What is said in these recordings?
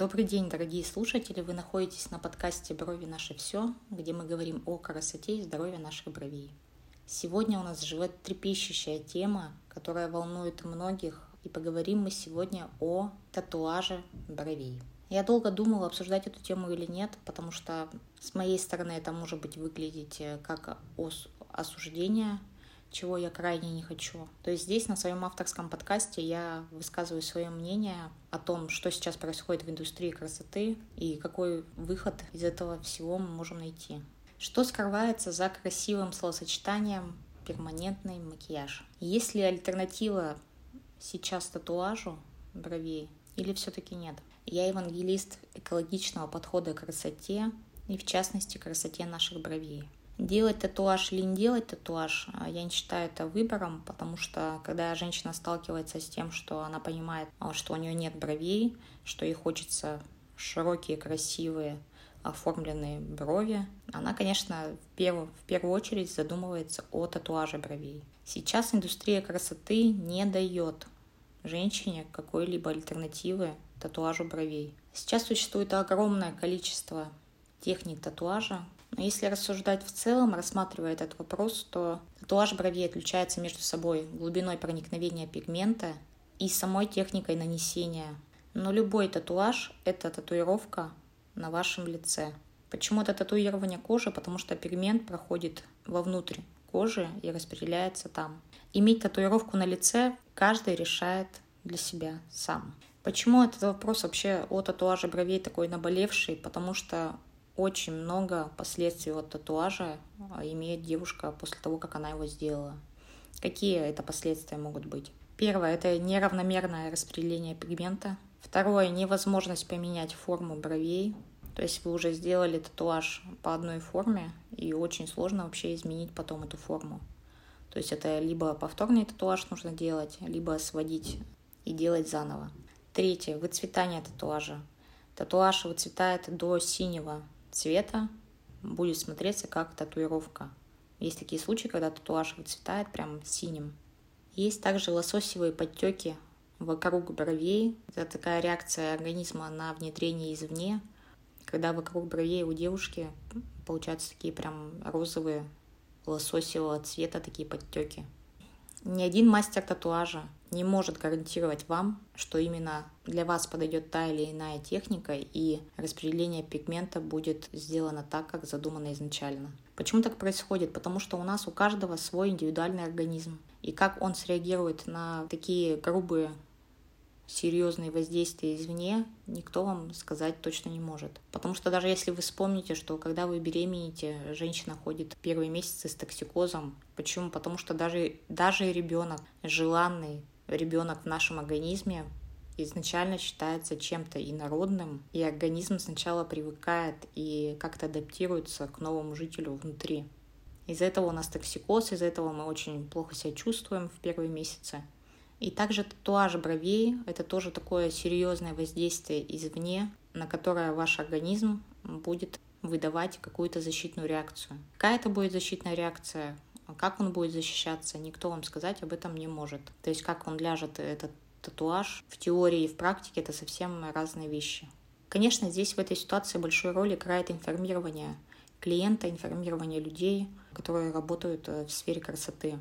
Добрый день, дорогие слушатели! Вы находитесь на подкасте «Брови наше все», где мы говорим о красоте и здоровье наших бровей. Сегодня у нас живет трепещущая тема, которая волнует многих, и поговорим мы сегодня о татуаже бровей. Я долго думала, обсуждать эту тему или нет, потому что с моей стороны это может быть выглядеть э, как осуждение чего я крайне не хочу. То есть здесь на своем авторском подкасте я высказываю свое мнение о том, что сейчас происходит в индустрии красоты и какой выход из этого всего мы можем найти. Что скрывается за красивым словосочетанием перманентный макияж? Есть ли альтернатива сейчас татуажу бровей или все-таки нет? Я евангелист экологичного подхода к красоте и в частности красоте наших бровей. Делать татуаж или не делать татуаж, а, я не считаю это выбором, потому что когда женщина сталкивается с тем, что она понимает, а, что у нее нет бровей, что ей хочется широкие, красивые, оформленные брови, она, конечно, в первую, в первую очередь задумывается о татуаже бровей. Сейчас индустрия красоты не дает женщине какой-либо альтернативы татуажу бровей. Сейчас существует огромное количество техник татуажа, но если рассуждать в целом, рассматривая этот вопрос, то татуаж бровей отличается между собой глубиной проникновения пигмента и самой техникой нанесения. Но любой татуаж – это татуировка на вашем лице. Почему это татуирование кожи? Потому что пигмент проходит вовнутрь кожи и распределяется там. Иметь татуировку на лице каждый решает для себя сам. Почему этот вопрос вообще о татуаже бровей такой наболевший? Потому что очень много последствий от татуажа а, имеет девушка после того, как она его сделала. Какие это последствия могут быть? Первое – это неравномерное распределение пигмента. Второе – невозможность поменять форму бровей. То есть вы уже сделали татуаж по одной форме, и очень сложно вообще изменить потом эту форму. То есть это либо повторный татуаж нужно делать, либо сводить и делать заново. Третье – выцветание татуажа. Татуаж выцветает до синего цвета будет смотреться как татуировка. Есть такие случаи, когда татуаж выцветает прям синим. Есть также лососевые подтеки вокруг бровей. Это такая реакция организма на внедрение извне, когда вокруг бровей у девушки получаются такие прям розовые лососевого цвета такие подтеки. Ни один мастер татуажа не может гарантировать вам, что именно для вас подойдет та или иная техника и распределение пигмента будет сделано так, как задумано изначально. Почему так происходит? Потому что у нас у каждого свой индивидуальный организм. И как он среагирует на такие грубые серьезные воздействия извне, никто вам сказать точно не может. Потому что даже если вы вспомните, что когда вы беременеете, женщина ходит первые месяцы с токсикозом. Почему? Потому что даже, даже ребенок, желанный ребенок в нашем организме, изначально считается чем-то инородным, и организм сначала привыкает и как-то адаптируется к новому жителю внутри. Из-за этого у нас токсикоз, из-за этого мы очень плохо себя чувствуем в первые месяцы. И также татуаж бровей – это тоже такое серьезное воздействие извне, на которое ваш организм будет выдавать какую-то защитную реакцию. Какая это будет защитная реакция, как он будет защищаться, никто вам сказать об этом не может. То есть как он ляжет, этот татуаж, в теории и в практике это совсем разные вещи. Конечно, здесь в этой ситуации большую роль играет информирование клиента, информирование людей, которые работают э, в сфере красоты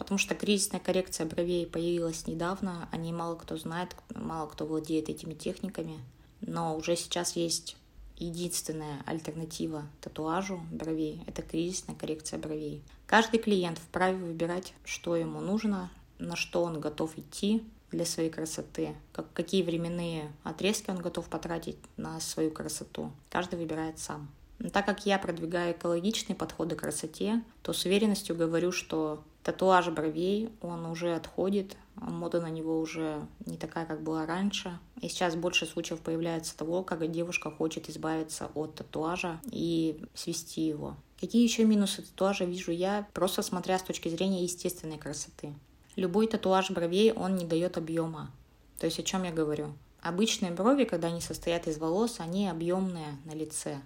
потому что кризисная коррекция бровей появилась недавно, о ней мало кто знает, мало кто владеет этими техниками, но уже сейчас есть единственная альтернатива татуажу бровей – это кризисная коррекция бровей. Каждый клиент вправе выбирать, что ему нужно, на что он готов идти для своей красоты, как, какие временные отрезки он готов потратить на свою красоту. Каждый выбирает сам. Но так как я продвигаю экологичные подходы к красоте, то с уверенностью говорю, что Татуаж бровей, он уже отходит, мода на него уже не такая, как была раньше. И сейчас больше случаев появляется того, когда девушка хочет избавиться от татуажа и свести его. Какие еще минусы татуажа вижу я, просто смотря с точки зрения естественной красоты. Любой татуаж бровей, он не дает объема. То есть о чем я говорю? Обычные брови, когда они состоят из волос, они объемные на лице.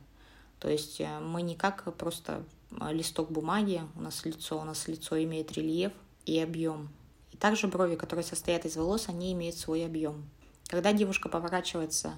То есть э, мы не как просто а, листок бумаги, у нас лицо, у нас лицо имеет рельеф и объем. Также брови, которые состоят из волос, они имеют свой объем. Когда девушка поворачивается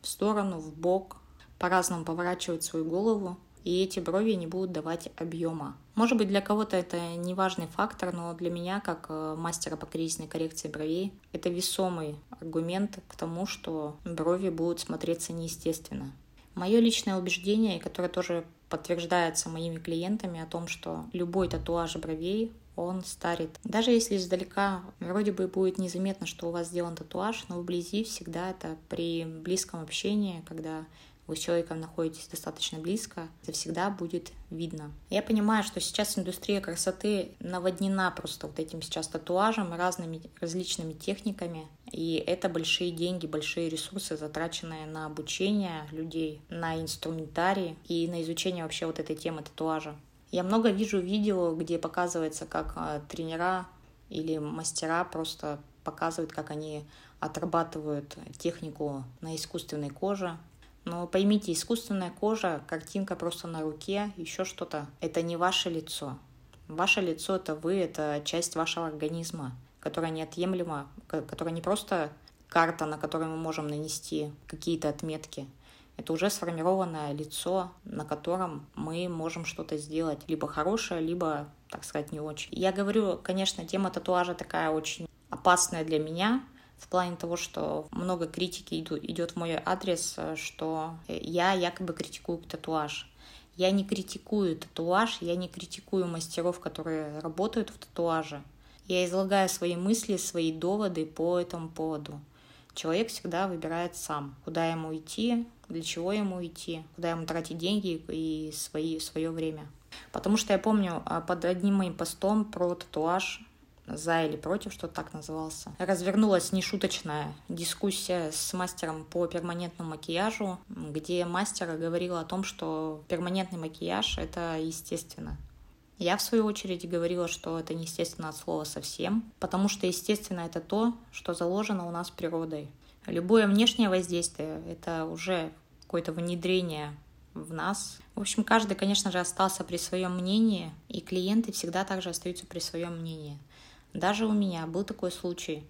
в сторону, в бок, по-разному поворачивать свою голову, и эти брови не будут давать объема. Может быть, для кого-то это не важный фактор, но для меня, как э, мастера по кризисной коррекции бровей, это весомый аргумент к тому, что брови будут смотреться неестественно. Мое личное убеждение, которое тоже подтверждается моими клиентами о том, что любой татуаж бровей он старит. Даже если издалека вроде бы будет незаметно, что у вас сделан татуаж, но вблизи всегда это при близком общении, когда вы с человеком находитесь достаточно близко, это всегда будет видно. Я понимаю, что сейчас индустрия красоты наводнена просто вот этим сейчас татуажем, разными различными техниками, и это большие деньги, большие ресурсы, затраченные на обучение людей, на инструментарий и на изучение вообще вот этой темы татуажа. Я много вижу видео, где показывается, как а, тренера или мастера просто показывают, как они отрабатывают технику на искусственной коже, но поймите, искусственная кожа, картинка просто на руке, еще что-то, это не ваше лицо. Ваше лицо — это вы, это часть вашего организма, которая неотъемлема, которая не просто карта, на которой мы можем нанести какие-то отметки. Это уже сформированное лицо, на котором мы можем что-то сделать, либо хорошее, либо, так сказать, не очень. Я говорю, конечно, тема татуажа такая очень опасная для меня, в плане того, что много критики идет в мой адрес, что я якобы критикую татуаж. Я не критикую татуаж, я не критикую мастеров, которые работают в татуаже. Я излагаю свои мысли, свои доводы по этому поводу. Человек всегда выбирает сам, куда ему идти, для чего ему идти, куда ему тратить деньги и свои, свое время. Потому что я помню а, под одним моим постом про татуаж за или против, что так назывался, развернулась нешуточная дискуссия с мастером по перманентному макияжу, где мастер говорил о том, что перманентный макияж — это естественно. Я, в свою очередь, говорила, что это неестественно от слова совсем, потому что естественно это то, что заложено у нас природой. Любое внешнее воздействие — это уже какое-то внедрение в нас. В общем, каждый, конечно же, остался при своем мнении, и клиенты всегда также остаются при своем мнении. Даже у меня был такой случай,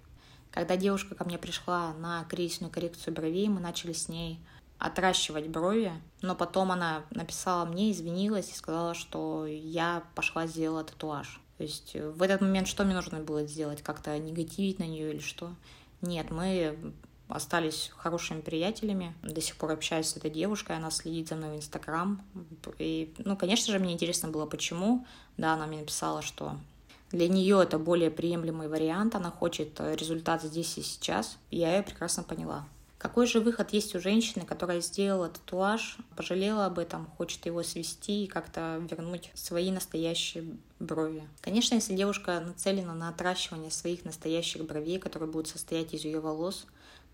когда девушка ко мне пришла на кризисную коррекцию бровей, мы начали с ней отращивать брови, но потом она написала мне, извинилась и сказала, что я пошла сделала татуаж. То есть э, в этот момент что мне нужно было сделать? Как-то негативить на нее или что? Нет, мы остались хорошими приятелями. До сих пор общаюсь с этой девушкой, она следит за мной в Инстаграм. И, ну, конечно же, мне интересно было, почему. Да, она мне написала, что для нее это более приемлемый вариант, она хочет э, результат здесь и сейчас. Я ее прекрасно поняла. Какой же выход есть у женщины, которая сделала татуаж, пожалела об этом, хочет его свести и как-то вернуть свои настоящие брови? Конечно, если девушка нацелена на отращивание своих настоящих бровей, которые будут состоять из ее волос,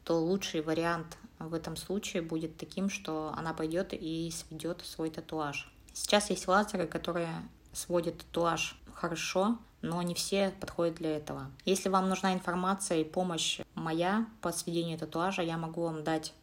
то лучший вариант в этом случае будет таким, что она пойдет и сведет свой татуаж. Сейчас есть лазеры, которые сводят татуаж хорошо, но не все подходят для этого. Если вам нужна информация и помощь моя по сведению татуажа, я могу вам дать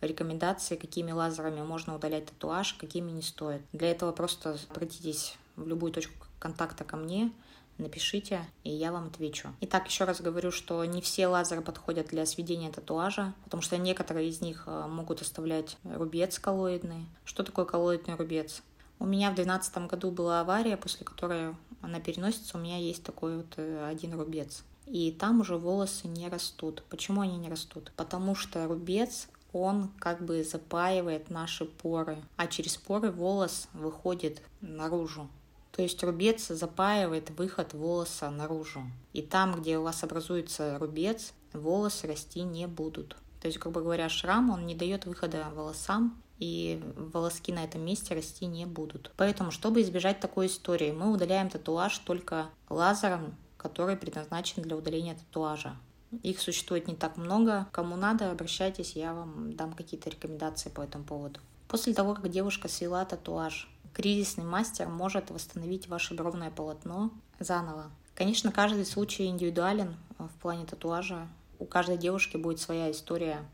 рекомендации, какими лазерами можно удалять татуаж, какими не стоит. Для этого просто обратитесь в любую точку контакта ко мне, напишите, и я вам отвечу. Итак, еще раз говорю, что не все лазеры подходят для сведения татуажа, потому что некоторые из них э, могут оставлять рубец коллоидный. Что такое коллоидный рубец? У меня в 2012 году была авария, после которой на переносице у меня есть такой вот э, один рубец. И там уже волосы не растут. Почему они не растут? Потому что рубец он как бы запаивает наши поры, а через поры волос выходит наружу. То есть рубец запаивает выход волоса наружу. И там, где у вас образуется рубец, волосы расти не будут. То есть, грубо говоря, шрам, он не дает выхода волосам, и волоски на этом месте расти не будут. Поэтому, чтобы избежать такой истории, мы удаляем татуаж только лазером, который предназначен для удаления татуажа. Их существует не так много. Кому надо, обращайтесь, я вам дам какие-то рекомендации по этому поводу. После того, как девушка свела татуаж, кризисный мастер может восстановить ваше бровное полотно заново. Конечно, каждый случай индивидуален в плане татуажа. У каждой девушки будет своя история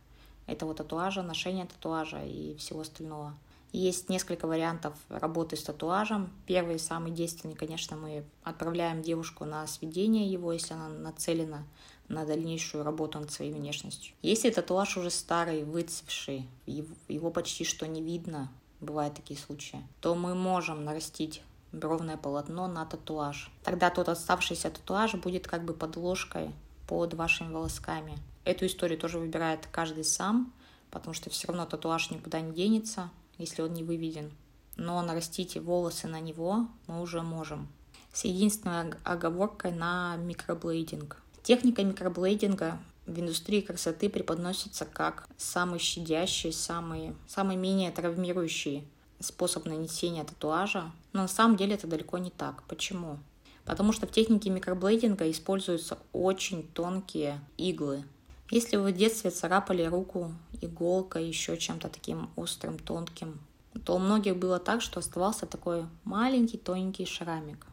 этого татуажа, ношения татуажа и всего остального. Есть несколько вариантов работы с татуажем. Первый, самый действенный, конечно, мы отправляем девушку на сведение его, если она нацелена на дальнейшую работу над своей внешностью. Если татуаж уже старый, выцвевший, его почти что не видно, бывают такие случаи, то мы можем нарастить бровное полотно на татуаж. Тогда тот оставшийся татуаж будет как бы подложкой под вашими волосками. Эту историю тоже выбирает каждый сам, потому что все равно татуаж никуда не денется, если он не выведен. Но нарастить волосы на него мы уже можем. С единственной оговоркой на микроблейдинг. Техника микроблейдинга в индустрии красоты преподносится как самый щадящий, самый, самый менее травмирующий способ нанесения татуажа, но на самом деле это далеко не так. Почему? Потому что в технике микроблейдинга используются очень тонкие иглы. Если вы в детстве царапали руку иголкой, еще чем-то таким острым, тонким, то у многих было так, что оставался такой маленький тоненький шрамик.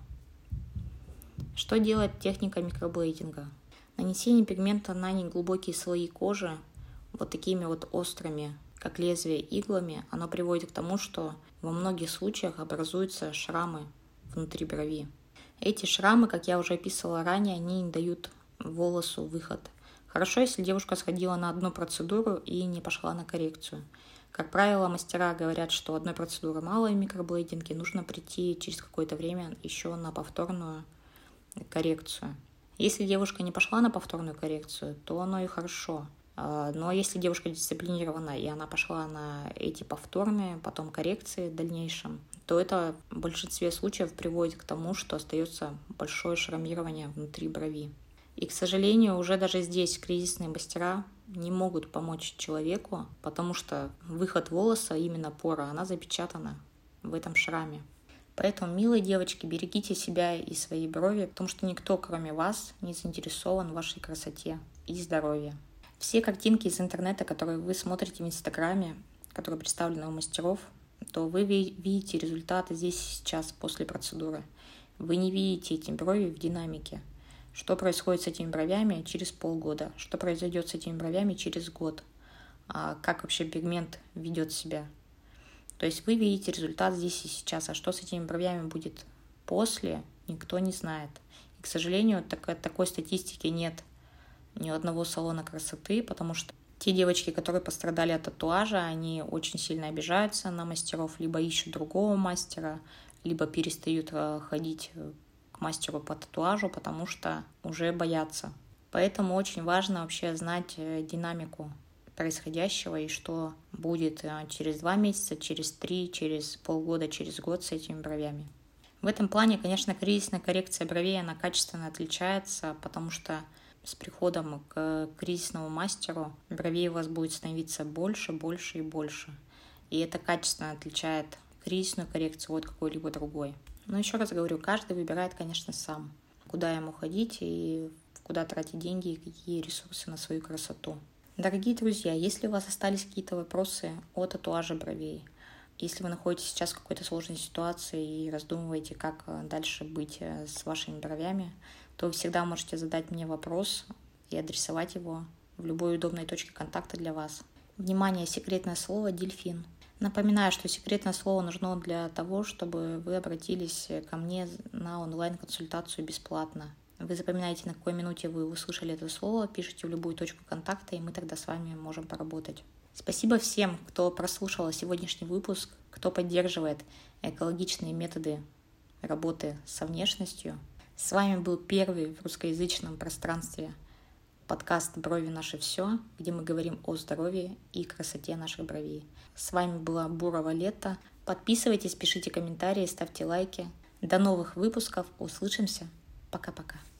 Что делает техника микроблейдинга? Нанесение пигмента на неглубокие слои кожи вот такими вот острыми как лезвие иглами, оно приводит к тому, что во многих случаях образуются шрамы внутри брови. Эти шрамы, как я уже описывала ранее, они не дают волосу выход. Хорошо, если девушка сходила на одну процедуру и не пошла на коррекцию. Как правило, мастера говорят, что одной процедуры мало в микроблейдинге, нужно прийти через какое-то время еще на повторную коррекцию. Если девушка не пошла на повторную коррекцию, то оно и хорошо. А, но если девушка дисциплинирована, и она пошла на эти повторные, потом коррекции в дальнейшем, то это в большинстве случаев приводит к тому, что остается большое шрамирование внутри брови. И, к сожалению, уже даже здесь кризисные мастера не могут помочь человеку, потому что выход волоса, именно пора, она запечатана в этом шраме. Поэтому, милые девочки, берегите себя и свои брови, потому что никто, кроме вас, не заинтересован в вашей красоте и здоровье. Все картинки из интернета, которые вы смотрите в Инстаграме, которые представлены у мастеров, то вы видите результаты здесь и сейчас после процедуры. Вы не видите эти брови в динамике. Что происходит с этими бровями через полгода? Что произойдет с этими бровями через год? А как вообще пигмент ведет себя? То есть вы видите результат здесь и сейчас, а что с этими бровями будет после, никто не знает. И, к сожалению, так, такой статистики нет ни одного салона красоты, потому что те девочки, которые пострадали от татуажа, они очень сильно обижаются на мастеров, либо ищут другого мастера, либо перестают э, ходить э, к мастеру по татуажу, потому что уже боятся. Поэтому очень важно вообще знать э, динамику происходящего и что будет через два месяца, через три, через полгода, через год с этими бровями. В этом плане, конечно, кризисная коррекция бровей, она качественно отличается, потому что с приходом к кризисному мастеру бровей у вас будет становиться больше, больше и больше. И это качественно отличает кризисную коррекцию от какой-либо другой. Но еще раз говорю, каждый выбирает, конечно, сам, куда ему ходить и куда тратить деньги и какие ресурсы на свою красоту. Дорогие друзья, если у вас остались какие-то вопросы о татуаже бровей, если вы находитесь сейчас в какой-то сложной ситуации и раздумываете, как дальше быть э, с вашими бровями, то всегда можете задать мне вопрос и адресовать его в любой удобной точке контакта для вас. Внимание, секретное слово «дельфин». Напоминаю, что секретное слово нужно для того, чтобы вы обратились ко мне на онлайн-консультацию бесплатно. Вы запоминаете, на какой минуте вы услышали это слово, пишите в любую точку контакта, и мы тогда с вами можем поработать. Спасибо всем, кто прослушал сегодняшний выпуск, кто поддерживает экологичные методы работы со внешностью – с вами был первый в русскоязычном пространстве подкаст «Брови наши все», где мы говорим о здоровье и красоте наших бровей. С вами была Бурова Лето. Подписывайтесь, пишите комментарии, ставьте лайки. До новых выпусков. Услышимся. Пока-пока.